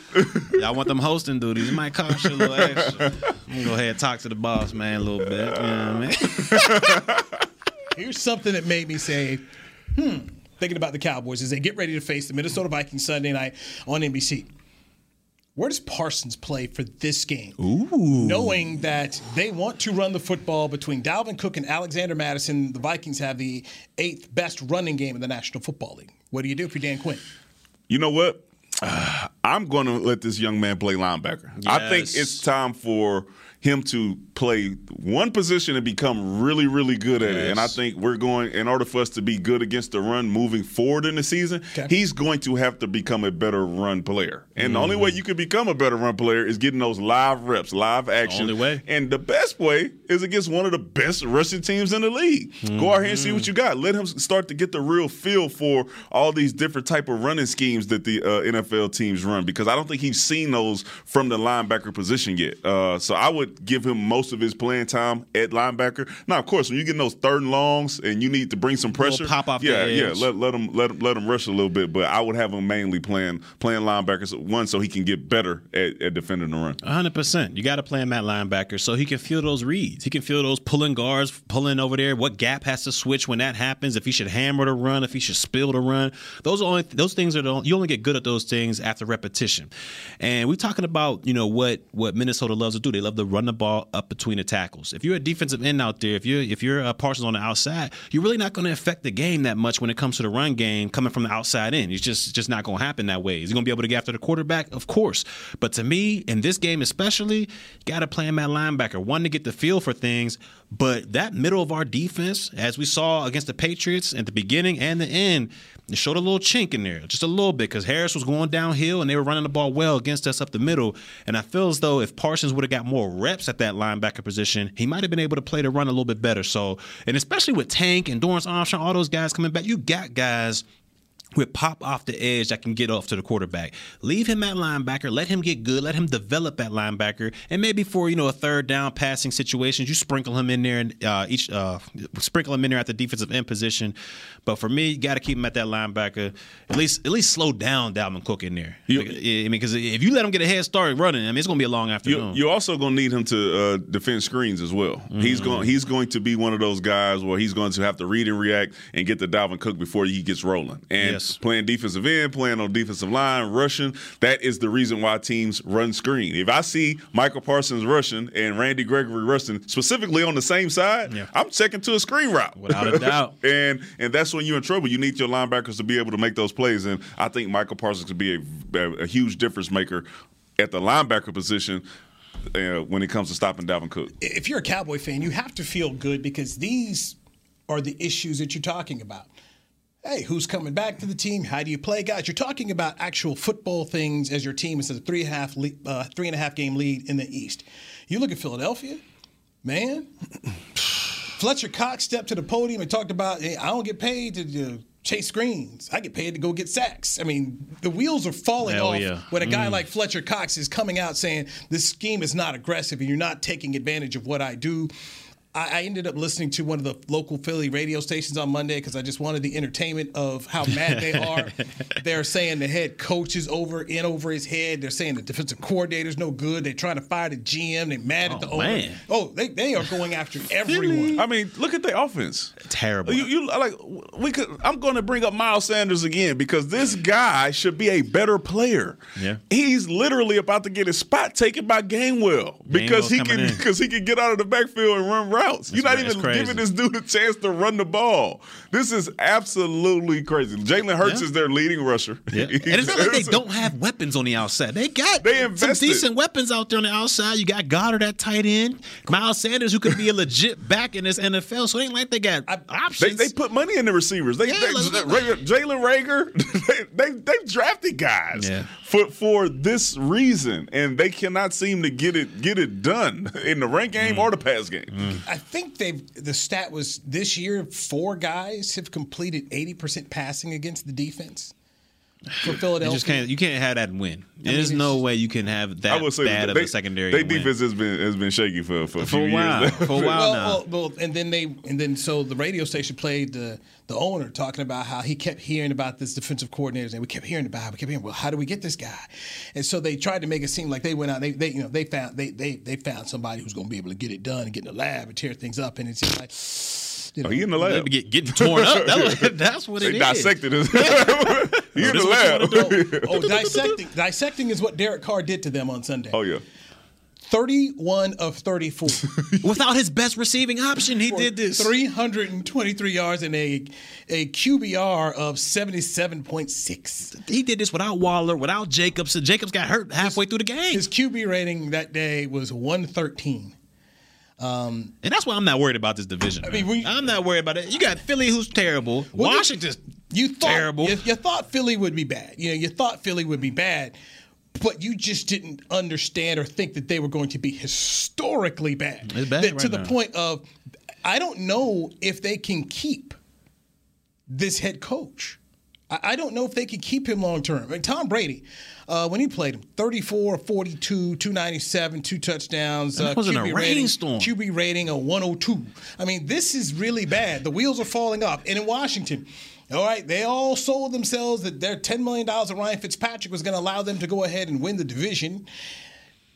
Y'all want them hosting duties? It might cost you a little extra. I'm gonna go ahead and talk to the boss man a little bit. You know what I mean? Here's something that made me say, hmm, thinking about the Cowboys as they get ready to face the Minnesota Vikings Sunday night on NBC. Where does Parsons play for this game? Ooh. Knowing that they want to run the football between Dalvin Cook and Alexander Mattison, the Vikings have the eighth best running game in the National Football League. What do you do if you're Dan Quinn? You know what? Uh, I'm going to let this young man play linebacker. I think it's time for him to play one position and become really, really good at it. And I think we're going, in order for us to be good against the run moving forward in the season, he's going to have to become a better run player. And the only way you can become a better run player is getting those live reps, live action. only way. And the best way is against one of the best rushing teams in the league. Go out here and see what you got. Let him start to get the real feel for all these different type of running schemes that the uh, NFL teams run because I don't think he's seen those from the linebacker position yet. Uh, so I would give him most of his playing time at linebacker. Now, of course, when you get those third and longs and you need to bring some pressure, pop off yeah, yeah, let, let him let him let him rush a little bit. But I would have him mainly playing playing linebackers one so he can get better at, at defending the run. hundred percent. You got to play him at linebacker so he can feel those reads. He can feel those pulling guards, pulling over there. What gap has to switch when that happens? If he should hammer the run, if he should spill the run. Those are only those things are the, you only get good at those things after repetition. And we're talking about you know what what Minnesota loves to do. They love to run the ball up between the tackles. If you're a defensive end out there, if you're if you're uh, Parsons on the outside, you're really not going to affect the game that much when it comes to the run game coming from the outside in. It's just just not going to happen that way. Is he going to be able to get after the quarterback? Of course. But to me, in this game especially, got to play him at linebacker. One to get the feel for things, but that middle of our defense, as we saw against the Patriots at the beginning and the end, it showed a little chink in there, just a little bit, because Harris was going downhill and they were running the ball well against us up the middle. And I feel as though if Parsons would have got more reps at that linebacker position, he might have been able to play the run a little bit better. So, and especially with Tank and Dorance Armstrong, all those guys coming back, you got guys with pop off the edge that can get off to the quarterback. Leave him at linebacker. Let him get good. Let him develop at linebacker. And maybe for you know a third down passing situations, you sprinkle him in there and uh, each uh, sprinkle him in there at the defensive end position. But for me, you got to keep him at that linebacker. At least at least slow down Dalvin Cook in there. I mean, because if you let him get a head start running, I mean, it's going to be a long You, afternoon. you're also going to need him to uh, defend screens as well. He's Mm-hmm. going he's going to be one of those guys where he's going to have to read and react and get the Dalvin Cook before he gets rolling. And Yes. Playing defensive end, playing on defensive line, rushing, that is the reason why teams run screen. If I see Micah Parsons rushing and Randy Gregory rushing specifically on the same side, I'm checking to a screen route. Without a doubt. and and that's when you're in trouble. You need your linebackers to be able to make those plays. And I think Micah Parsons could be a, a, a huge difference maker at the linebacker position uh, when it comes to stopping Dalvin Cook. if you're a Cowboy fan, you have to feel good because these are the issues that you're talking about. Hey, who's coming back to the team? How do you play, guys? You're talking about actual football things as your team instead a three and a half le- uh, three and a half game lead in the East. You look at Philadelphia, man. Fletcher Cox stepped to the podium and talked about, hey, I don't get paid to uh, chase screens. I get paid to go get sacks. I mean, the wheels are falling Hell off yeah. when a guy Mm. like Fletcher Cox is coming out saying this scheme is not aggressive and you're not taking advantage of what I do. I, I ended up listening to one of the local Philly radio stations on Monday because I just wanted the entertainment of how mad they are. They're saying the head coach is over in over his head. They're saying the defensive coordinator's no good. They're trying to fire the GM. They're mad at the owner. Oh, they, they are going after everyone. I mean, look at their offense. Terrible. You, you like we could. I'm going to bring up Miles Sanders again because this guy should be a better player. Yeah. He's literally about to get his spot taken by Gainwell because Gainwell's he can because he can get out of the backfield and run routes. routes. You're not That's even giving this dude a chance to run the ball. This is absolutely crazy. Jalen Hurts Yeah. is their leading rusher. Yeah. And it's not like they don't have weapons on the outside. They got They some decent weapons out there on the outside. You got Goedert at tight end, Miles Sanders, who could be a legit back in this NFL. So it ain't like they got They, options. they put money in the receivers. They, Yeah, they- Jalen Reagor, they, they they drafted guys Yeah. for for this reason, and they cannot seem to get it get it done in the rank game mm. or the pass game. I think they've the stat was this year four guys have completed eighty percent passing against the defense for You Philadelphia. just can't. You can't have that and win. There's it's no way you can have that I would say bad of a secondary. They and win. defense has been has been shaky for for a For few a while. years. For a while well, now. well, well, and then they and then so the radio station played the the owner talking about how he kept hearing about this defensive coordinators and we kept hearing about it. We kept hearing, well, how do we get this guy? And so they tried to make it seem like they went out, they, they you know they found they they they found somebody who's going to be able to get it done and get in the lab and tear things up. And it seemed like. You know, Oh, he in the lab. Get, getting torn up. That- that's what they it is. dissected his. Oh, he in the lab. oh, dissecting dissecting is what Derek Carr did to them on Sunday. Oh yeah. 31 of 34. Without his best receiving option, he for did this. 323 yards and a a QBR of 77.6. He did this without Waller, without Jacobs. So Jacobs got hurt halfway through the game. His QB rating that day was 113. Um, And that's why I'm not worried about this division. I mean, I'm not worried about it. You got Philly, who's terrible. Well, Washington's you thought, terrible. You, you thought Philly would be bad. You know, you thought Philly would be bad, but you just didn't understand or think that they were going to be historically bad. It's bad That- right to the point of, I don't know if they can keep this head coach. I, don't know if they can keep him long term. I mean, Tom Brady, uh, when he played him, 34, 42, 297, two touchdowns. Uh, was in a QB rating- rainstorm. QB rating of 102. I mean, this is really bad. The wheels are falling off. And in Washington, all right, they all sold themselves that their $10 million of Ryan Fitzpatrick was going to allow them to go ahead and win the division.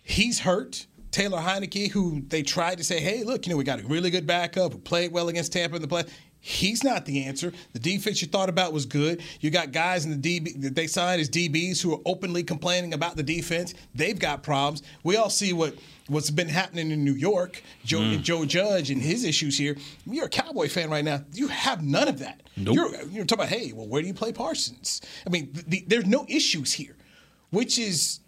He's hurt. Taylor Heinicke, who they tried to say, hey, look, you know, we got a really good backup who played well against Tampa in the play. He's not the answer. The defense you thought about was good. You got guys in the DB that they signed as DBs who are openly complaining about the defense. They've got problems. We all see what what's been happening in New York. Joe, Mm. Joe Judge and his issues here. You're a Cowboy fan right now. You have none of that. Nope. You're, you're talking about, hey, well, where do you play Parsons? I mean, th- the, there's no issues here, which is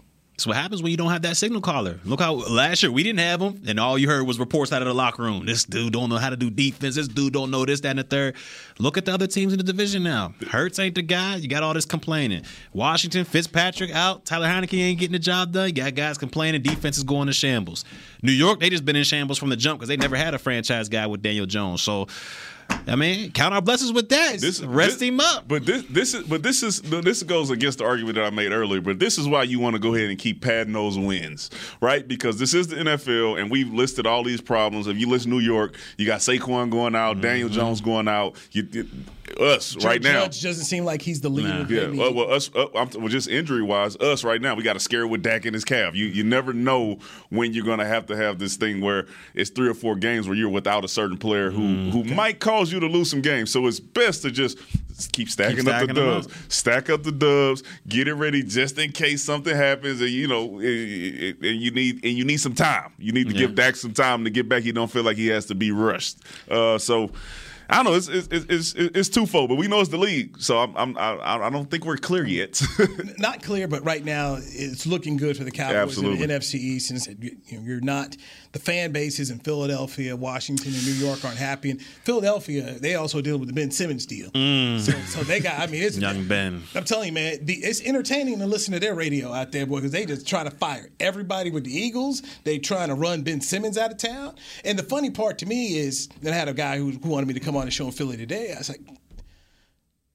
What happens when you don't have that signal caller. Look how last year we didn't have him, and all you heard was reports out of the locker room. This dude don't know how to do defense. This dude don't know this, that, and the third. Look at the other teams in the division now. Hurts ain't the guy. You got all this complaining. Washington, Fitzpatrick out. Tyler Heinicke ain't getting the job done. You got guys complaining. Defense is going to shambles. New York, they just been in shambles from the jump because they never had a franchise guy with Daniel Jones. So, I mean, count our blessings with that. This, Rest this- him up. But this this is but this is this goes against the argument that I made earlier. But this is why you want to go ahead and keep padding those wins, right? Because this is the NFL, and we've listed all these problems. If you list New York, you got Saquon going out, Daniel mm-hmm. Jones going out. You- us Joe right now. Judge doesn't seem like he's the leader. of Yeah, well, well, us, uh, I'm, well, just injury wise, us right now, we got to scare with Dak in his calf. You you never know when you're going to have to have this thing where it's three or four games where you're without a certain player who Mm, who might cause you to lose some games. So it's best to just keep stacking, Keep up the them dubs, stack up the dubs, get it ready just in case something happens, and you know, and and you need and you need some time. You need to give Dak some time to get back. He don't feel like he has to be rushed. Uh, so. I don't know. It's it's, it's it's it's twofold, but we know it's the league, so I'm, I'm I I don't think we're clear yet. not clear, but right now it's looking good for the Cowboys Absolutely. in the NFC East. And you know, you're not the fan bases in Philadelphia, Washington, and New York aren't happy. And Philadelphia, they also deal with the Ben Simmons deal. Mm. So, so they got. I mean, it's Young Ben. I'm telling you, man, the, it's entertaining to listen to their radio out there, boy, because they just try to fire everybody with the Eagles. They trying to run Ben Simmons out of town. And the funny part to me is that I had a guy who, who wanted me to come on the show in Philly today. I was like,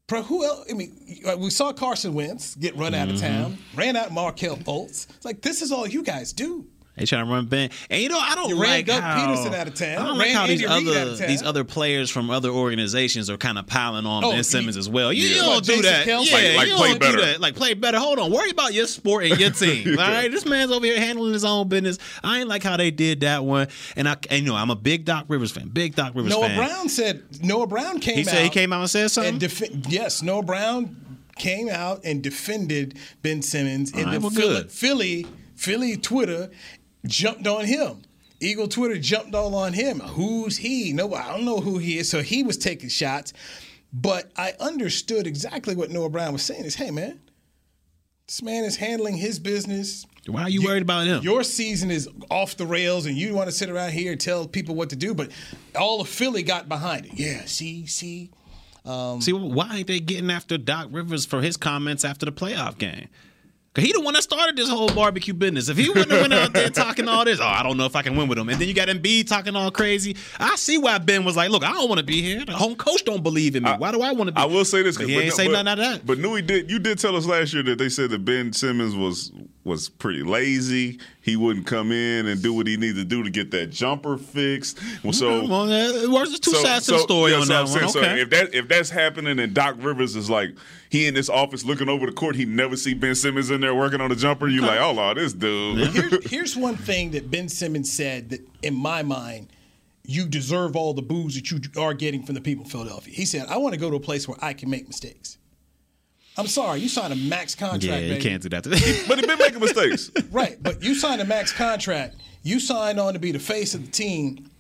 Bro, who else? I mean, uh, we saw Carson Wentz get run out of mm-hmm. town, ran out Markelle Fultz. It's like this is all you guys do. They trying to run Ben, and you know I don't You ran like Doug how, Pederson out of town, I don't like how these Andy other these other players from other organizations are kind of piling on Oh, Ben you- Simmons as well. You, Yeah. you don't do Jason that. Kelce? Yeah, Like- like you play don't better. do that. Like play better. Hold on, worry about your sport and your team. All right, this man's over here handling his own business. I ain't like how they did that one. And I, and, you know, I'm a big Doc Rivers fan. Big Doc Rivers Noah fan. Brown said Noah Brown came He out. said he came out and said something. and defi- yes, Noah Brown came out and defended Ben Simmons, and All right, then well, Philly, good. Philly, Philly Twitter jumped on him. Eagle Twitter jumped all on him. Who's he? No, I don't know who he is. So he was taking shots. But I understood exactly what Noah Brown was saying is, hey, man, this man is handling his business. Why are you worried about him? Your season is off the rails, and you want to sit around here and tell people what to do. But all of Philly got behind it. Yeah, see, see. Um, See, why ain't they getting after Doc Rivers for his comments after the playoff game? Cause he the one that started this whole barbecue business. If he wouldn't have went out there talking all this, oh, I don't know if I can win with him. And then you got Embiid talking all crazy. I see why Ben was like, look, I don't want to be here. The home coach don't believe in me. why do I want to be? I will say this. But he ain't say but, nothing out of that. But Newy did. You did tell us last year that they said that Ben Simmons was was pretty lazy. He wouldn't come in and do what he needed to do to get that jumper fixed. Well, so well, uh, there's two sides to the story yeah, on so that I'm saying, one. So if that if that's happening and Doc Rivers is like he in this office looking over the court, he never see Ben Simmons in there working on the jumper. You like, oh Lord, this dude. Here- here's one thing that Ben Simmons said that, in my mind, you deserve all the booze that you are getting from the people of Philadelphia. He said, I want to go to a place where I can make mistakes. I'm sorry, you signed a max contract. yeah, you baby. can't do that today. but he been making mistakes. Right, but you signed a max contract. You signed on to be the face of the team.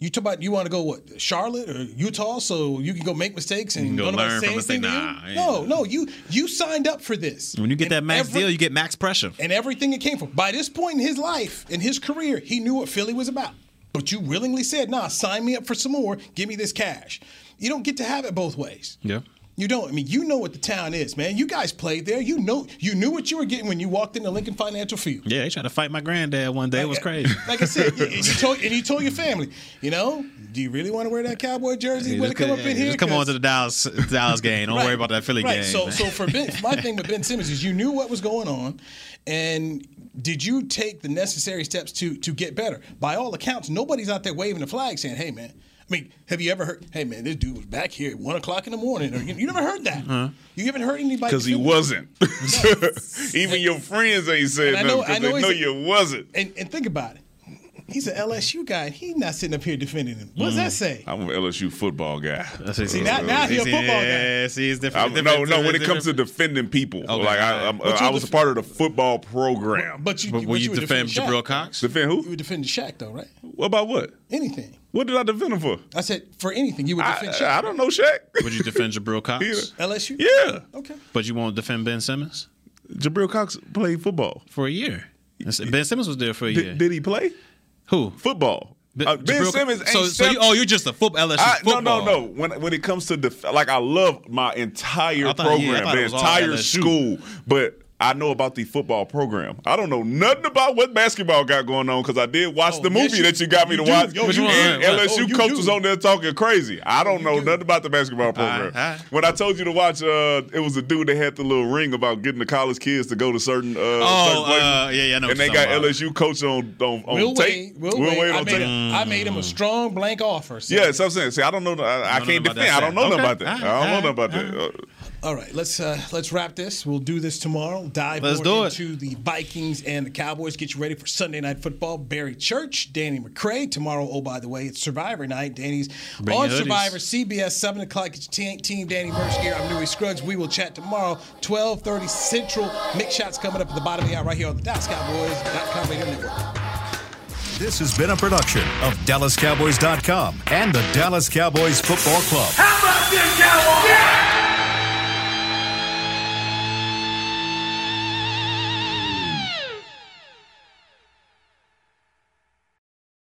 You talk about you want to go what Charlotte or Utah, so you can go make mistakes and You can go learn from anything mistake- to Nah, you. yeah. No, no, you you signed up for this. when you get And that max every- deal, you get max pressure. and everything it came from. By this point in his life, in his career, he knew what Philly was about. But you willingly said, "Nah, sign me up for some more. Give me this cash." You don't get to have it both ways. Yeah. You don't. I mean, you know what the town is, man. You guys played there. You know, you knew what you were getting when you walked into Lincoln Financial Field. Yeah, they tried to fight my granddad one day. It was crazy. Like I said, you, you told and you told your family, you know, do you really want to wear that cowboy jersey when it come up in here? Just come on to the Dallas Dallas game. Don't Right, worry about that Philly right. game. So, man. so for Ben, my thing with Ben Simmons is you knew what was going on, and did you take the necessary steps to to get better? By all accounts, nobody's out there waving the flag saying, "Hey, man." I mean, have you ever heard? Hey, man, this dude was back here at one o'clock in the morning. Or you, you never heard that. Uh-huh. You haven't heard anybody Because he wasn't. Even your friends ain't said And nothing because they know you wasn't. And, and think about it. He's an LSU guy. He's not sitting up here defending him. What does that mm. say? I'm an LSU football guy. See, now, now he's a football guy. Yeah, see, it's different. I'm- no, no. When it comes to defending people, Okay. like I, I'm, But you I was a def- part of the football program. But you, But will you would defend Shaq, Jabril? Cox? defend who? You would defend Shaq, though, right? What about what? Anything. What did I defend him for? I said for anything you would I, defend Shaq. I don't know, Shaq. Would you defend Jabril Cox? Yeah. LSU. Yeah, Okay. But you won't defend Ben Simmons Jabril Cox played football. for a year. Ben Simmons was there for a year. Did, did he play Who? football? Uh, ben Jabril- Simmons ain't So, so you, oh, you're just a football LSU I, no, football. no, no. When when it comes to def- like I love my entire thought- program, it the entire school, but I know about the football program. I don't know nothing about what basketball got going on because I did watch Oh, the yes, movie you- that you got me you to do. watch. Yo, Which and one? LSU Oh, you coaches do. on there talking crazy. I don't know do. nothing about the basketball program. I- when I told you to watch, uh, it was a dude that had the little ring about getting the college kids to go to certain. Uh, Oh, certain places. uh, yeah, yeah, I know And they got about. LSU coach on on, on Will tape. Wade. Will, Wade. I, on made tape. him, I made him a strong blank offer. So. Yeah, so I'm saying. See, I don't know. I, I know can't defend. I don't know nothing about that. I don't know nothing about that. All right, let's uh, let's wrap this. We'll do this tomorrow. Dive Let's more do it. into the Vikings and the Cowboys. Get you ready for Sunday night football. Barry Church, Danny McCray. Tomorrow, oh by the way, it's Survivor night. Danny's Bring on. Survivor. CBS seven o'clock. Get your team, team Danny Merch gear. I'm Newy Scruggs. We will chat tomorrow, twelve thirty Central. Mix shots coming up at the bottom of the hour right here on the DallasCowboys.com radio network. This has been a production of DallasCowboys.com and the Dallas Cowboys Football Club. How about them